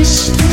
Christ.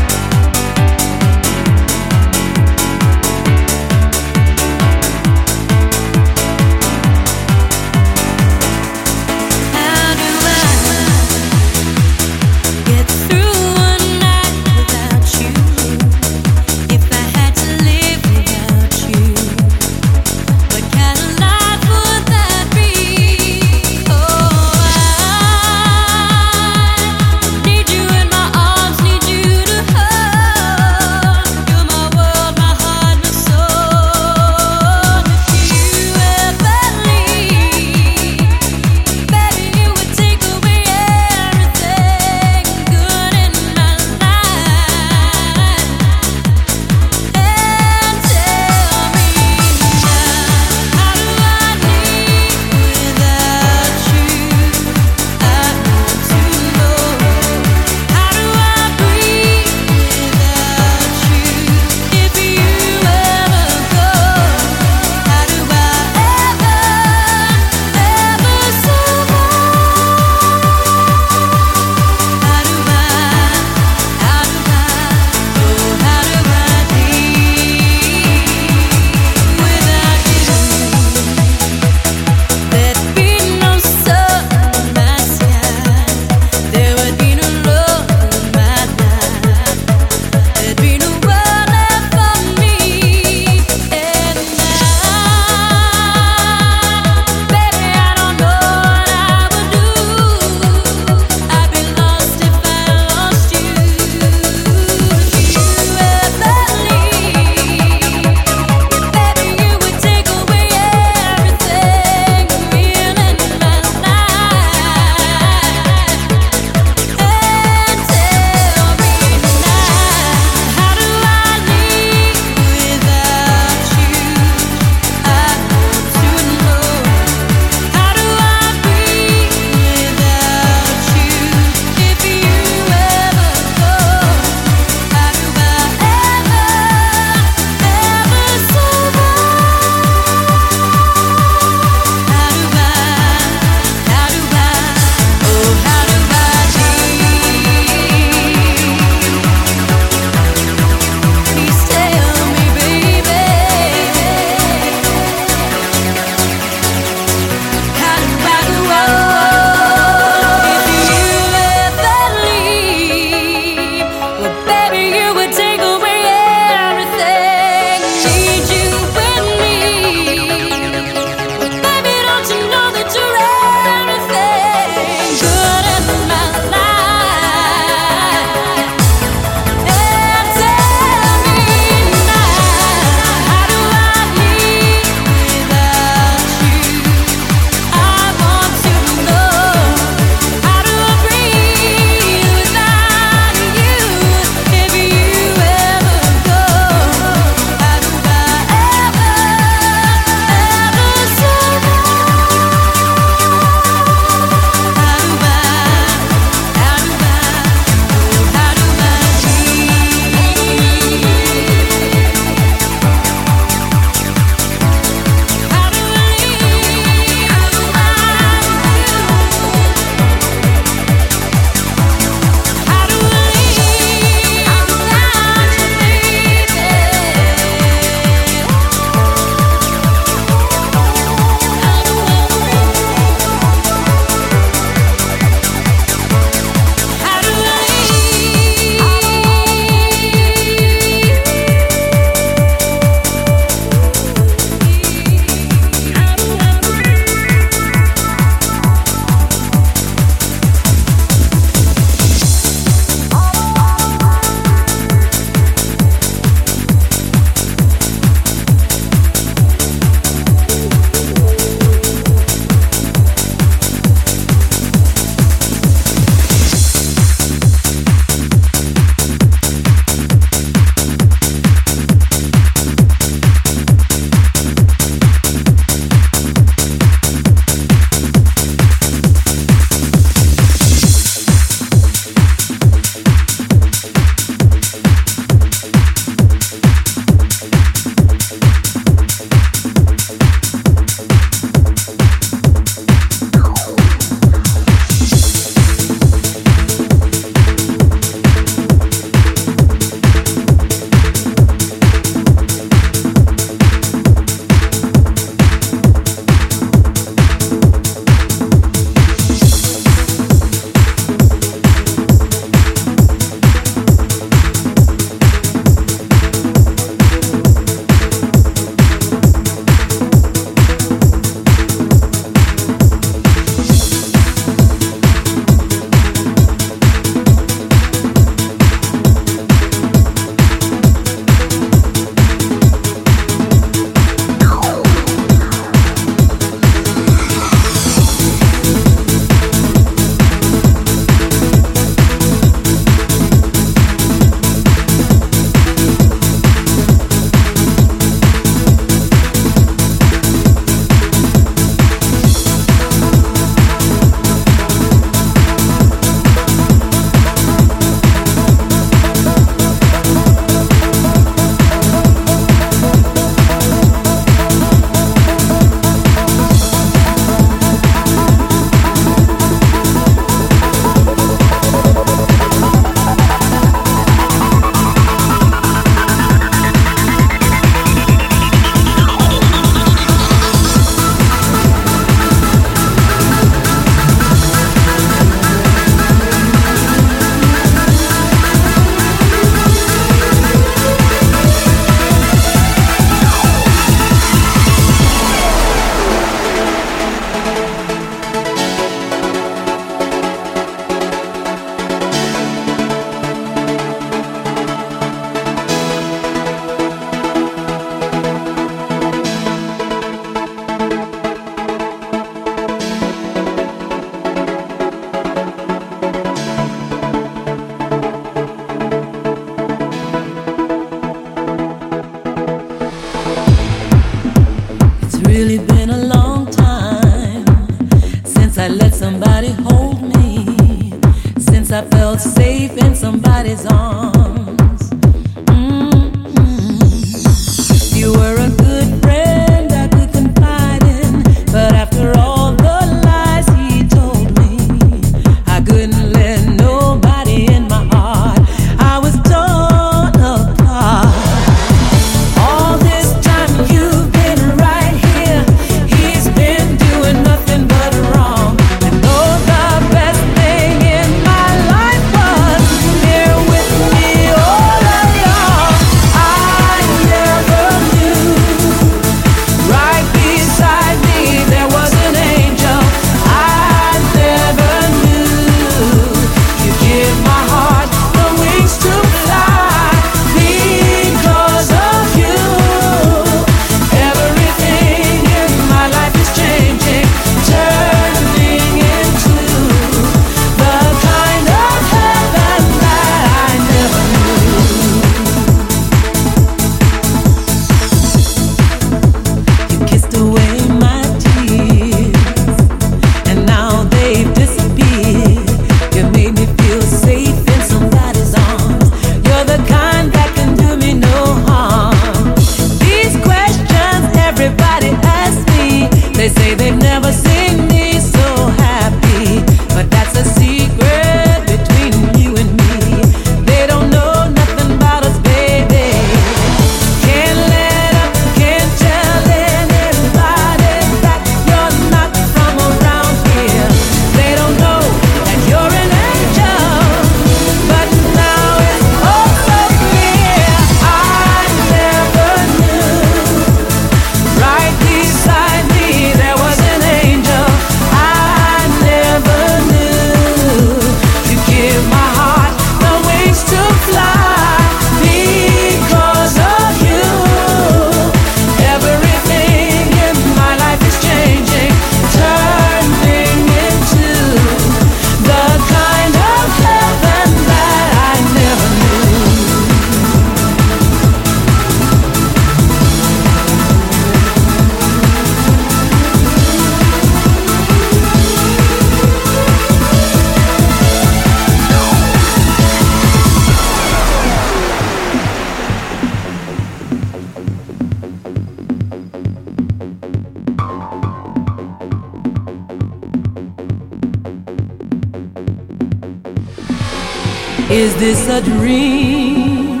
this a dream?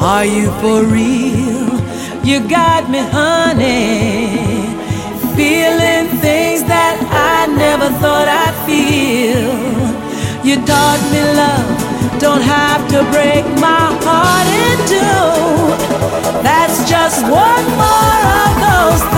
Are you for real? You got me, honey. Feeling things that I never thought I'd feel. You taught me love, don't have to break my heart in two. That's just one more of those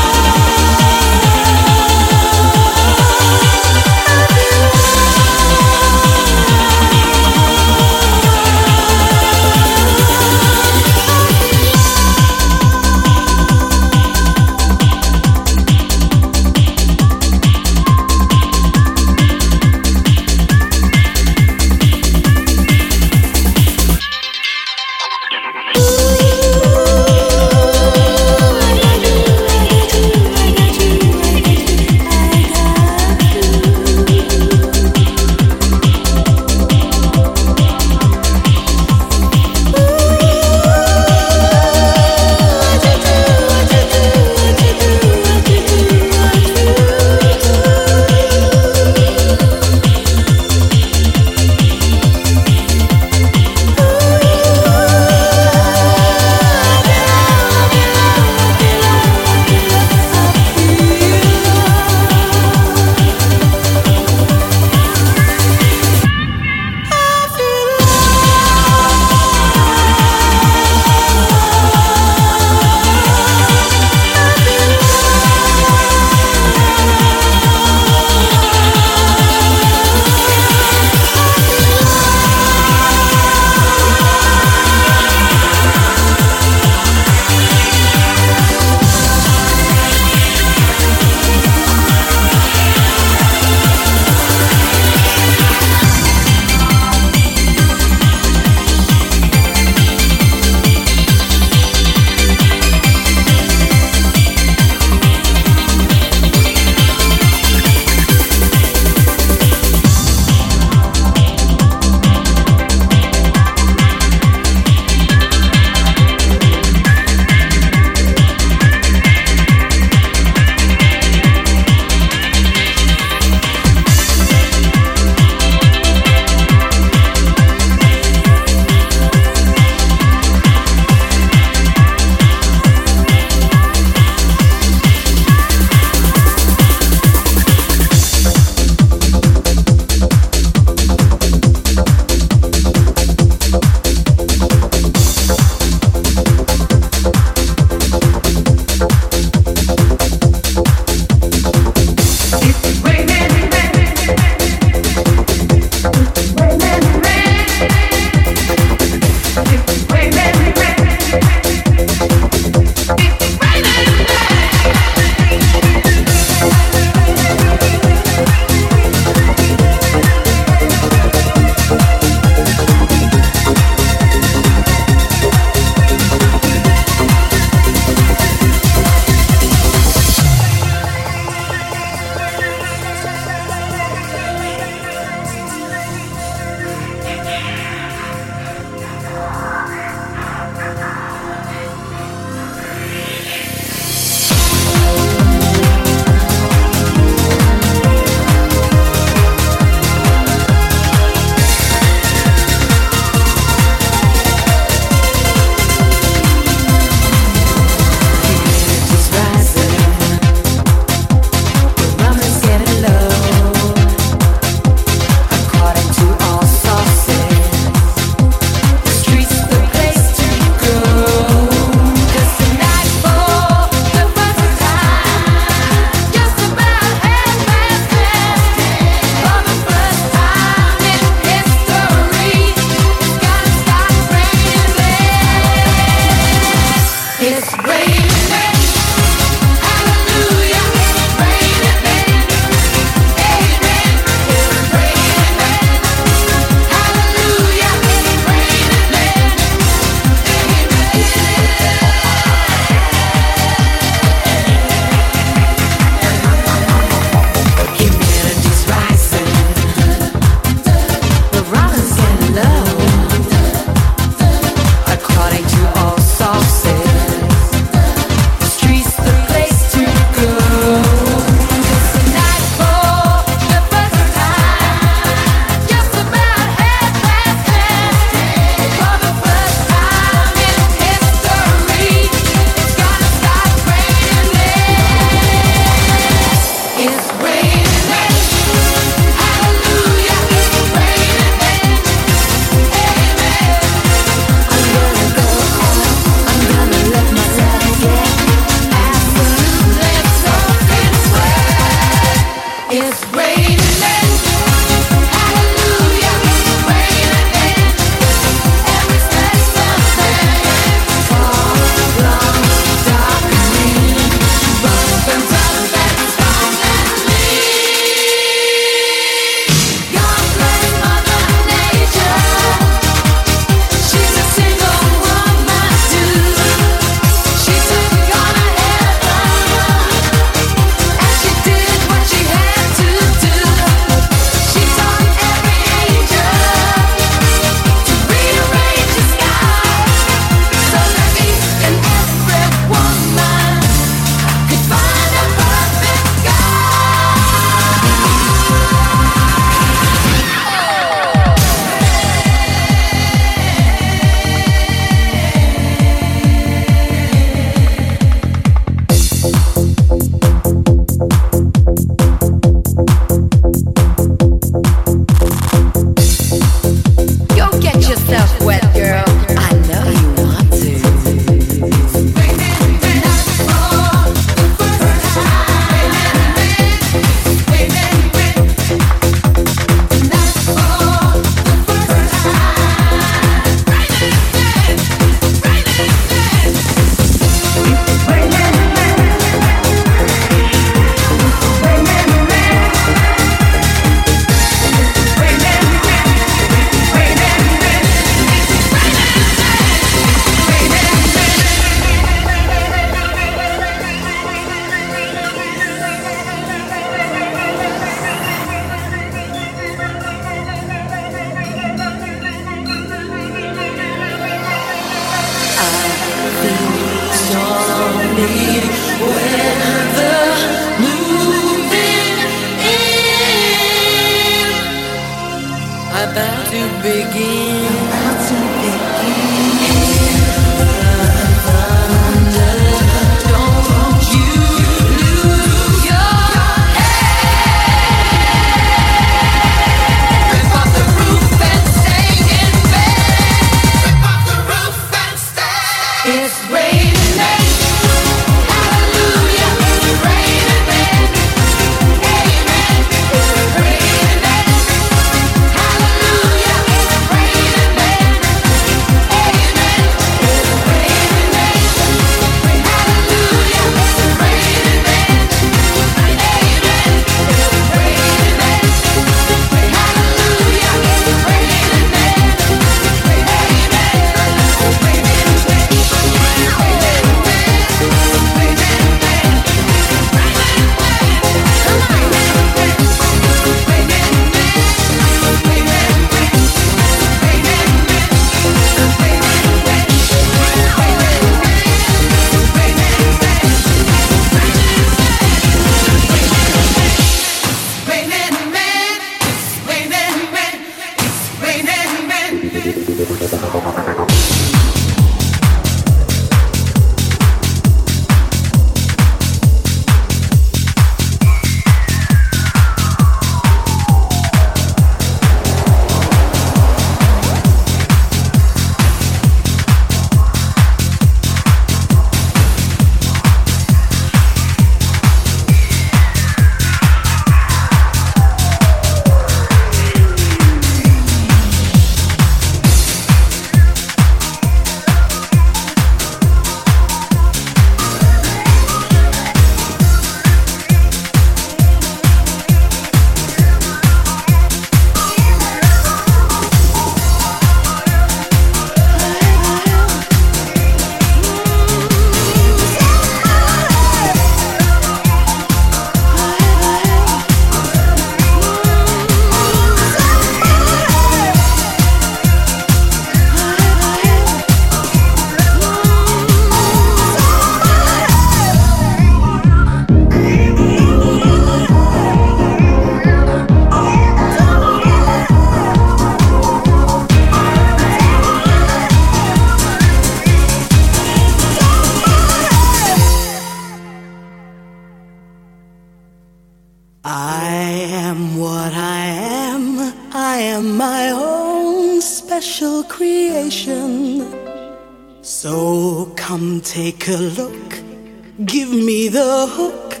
the hook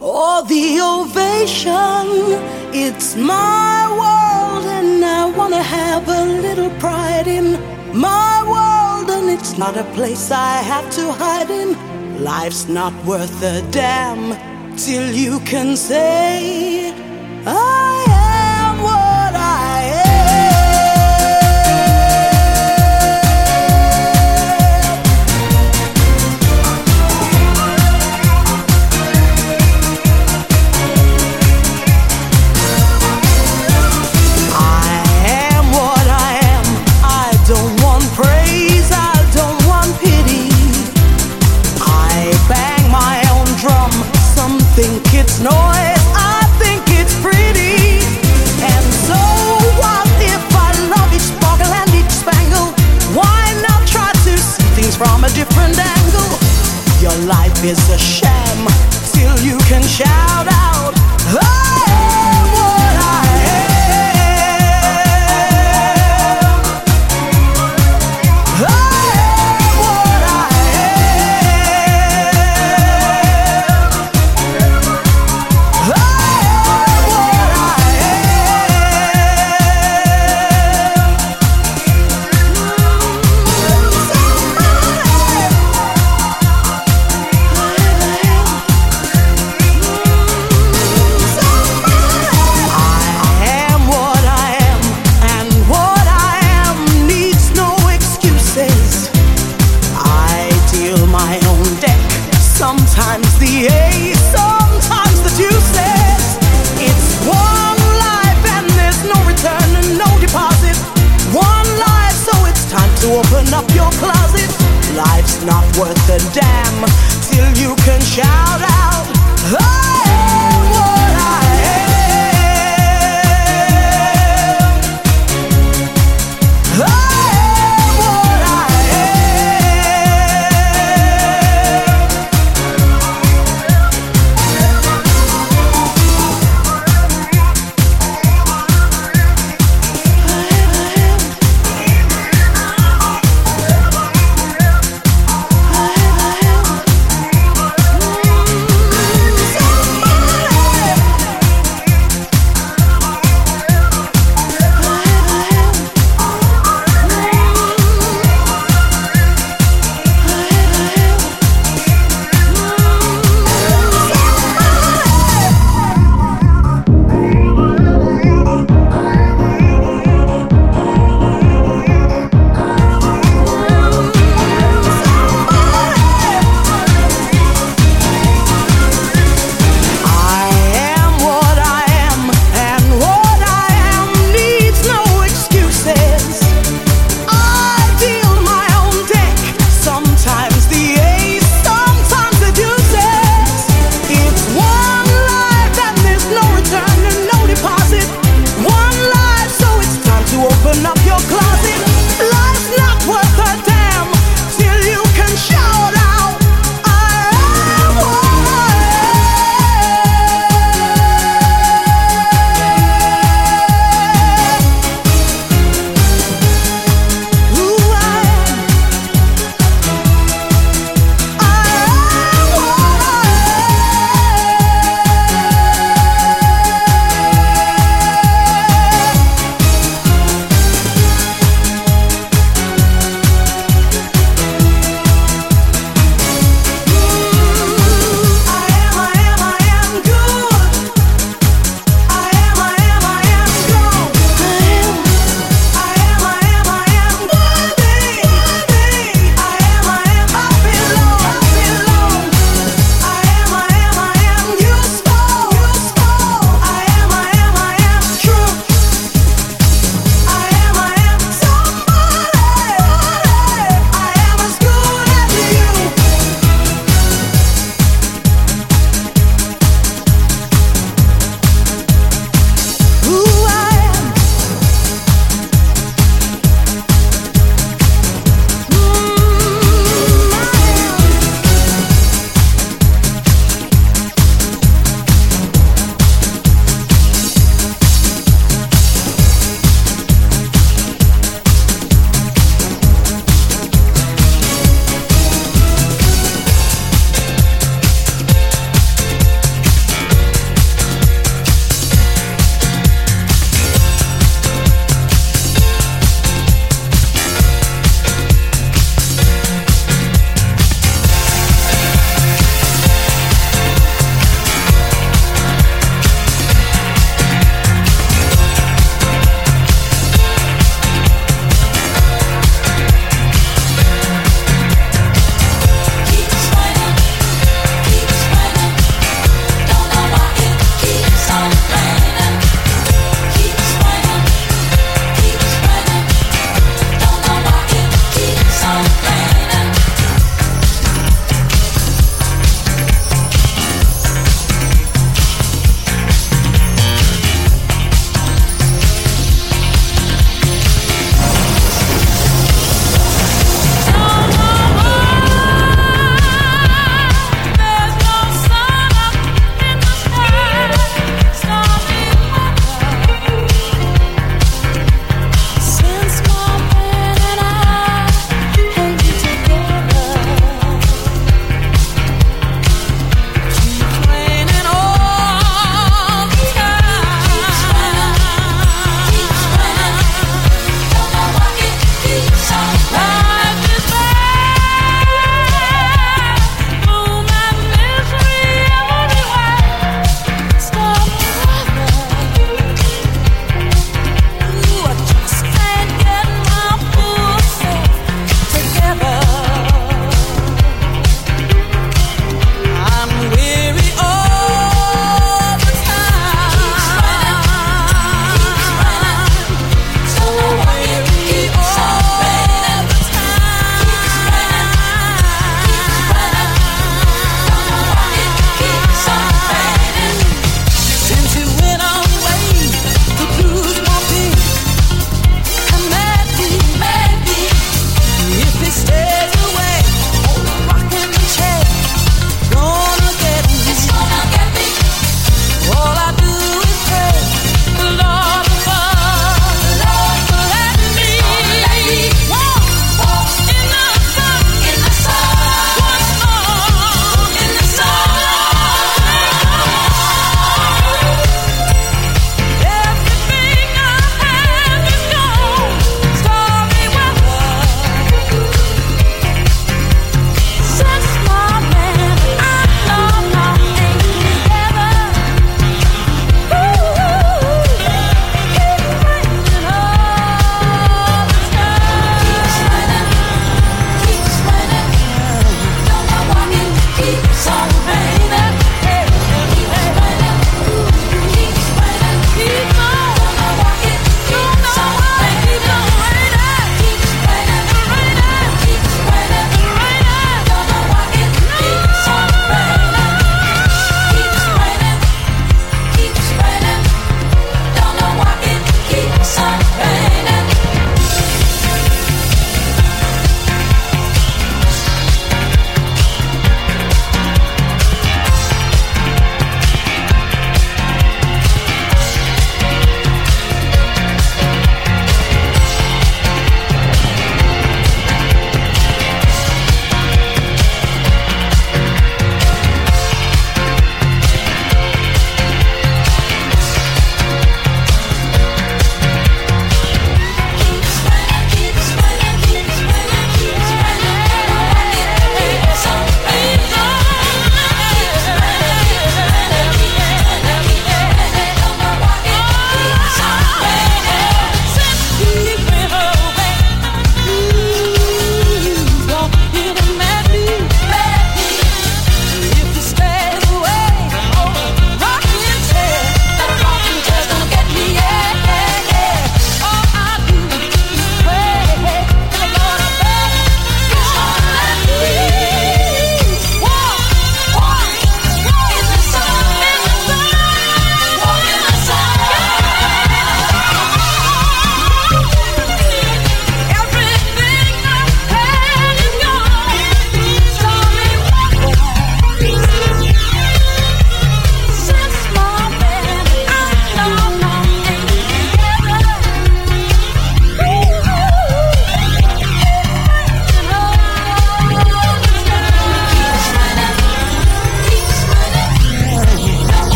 or the ovation. It's my world, and I wanna have a little pride in my world, and it's not a place I have to hide in. Life's not worth a damn till you can say, I life is a sham till you can shout out.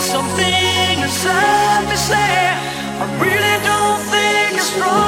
something inside me say I really don't think it's wrong.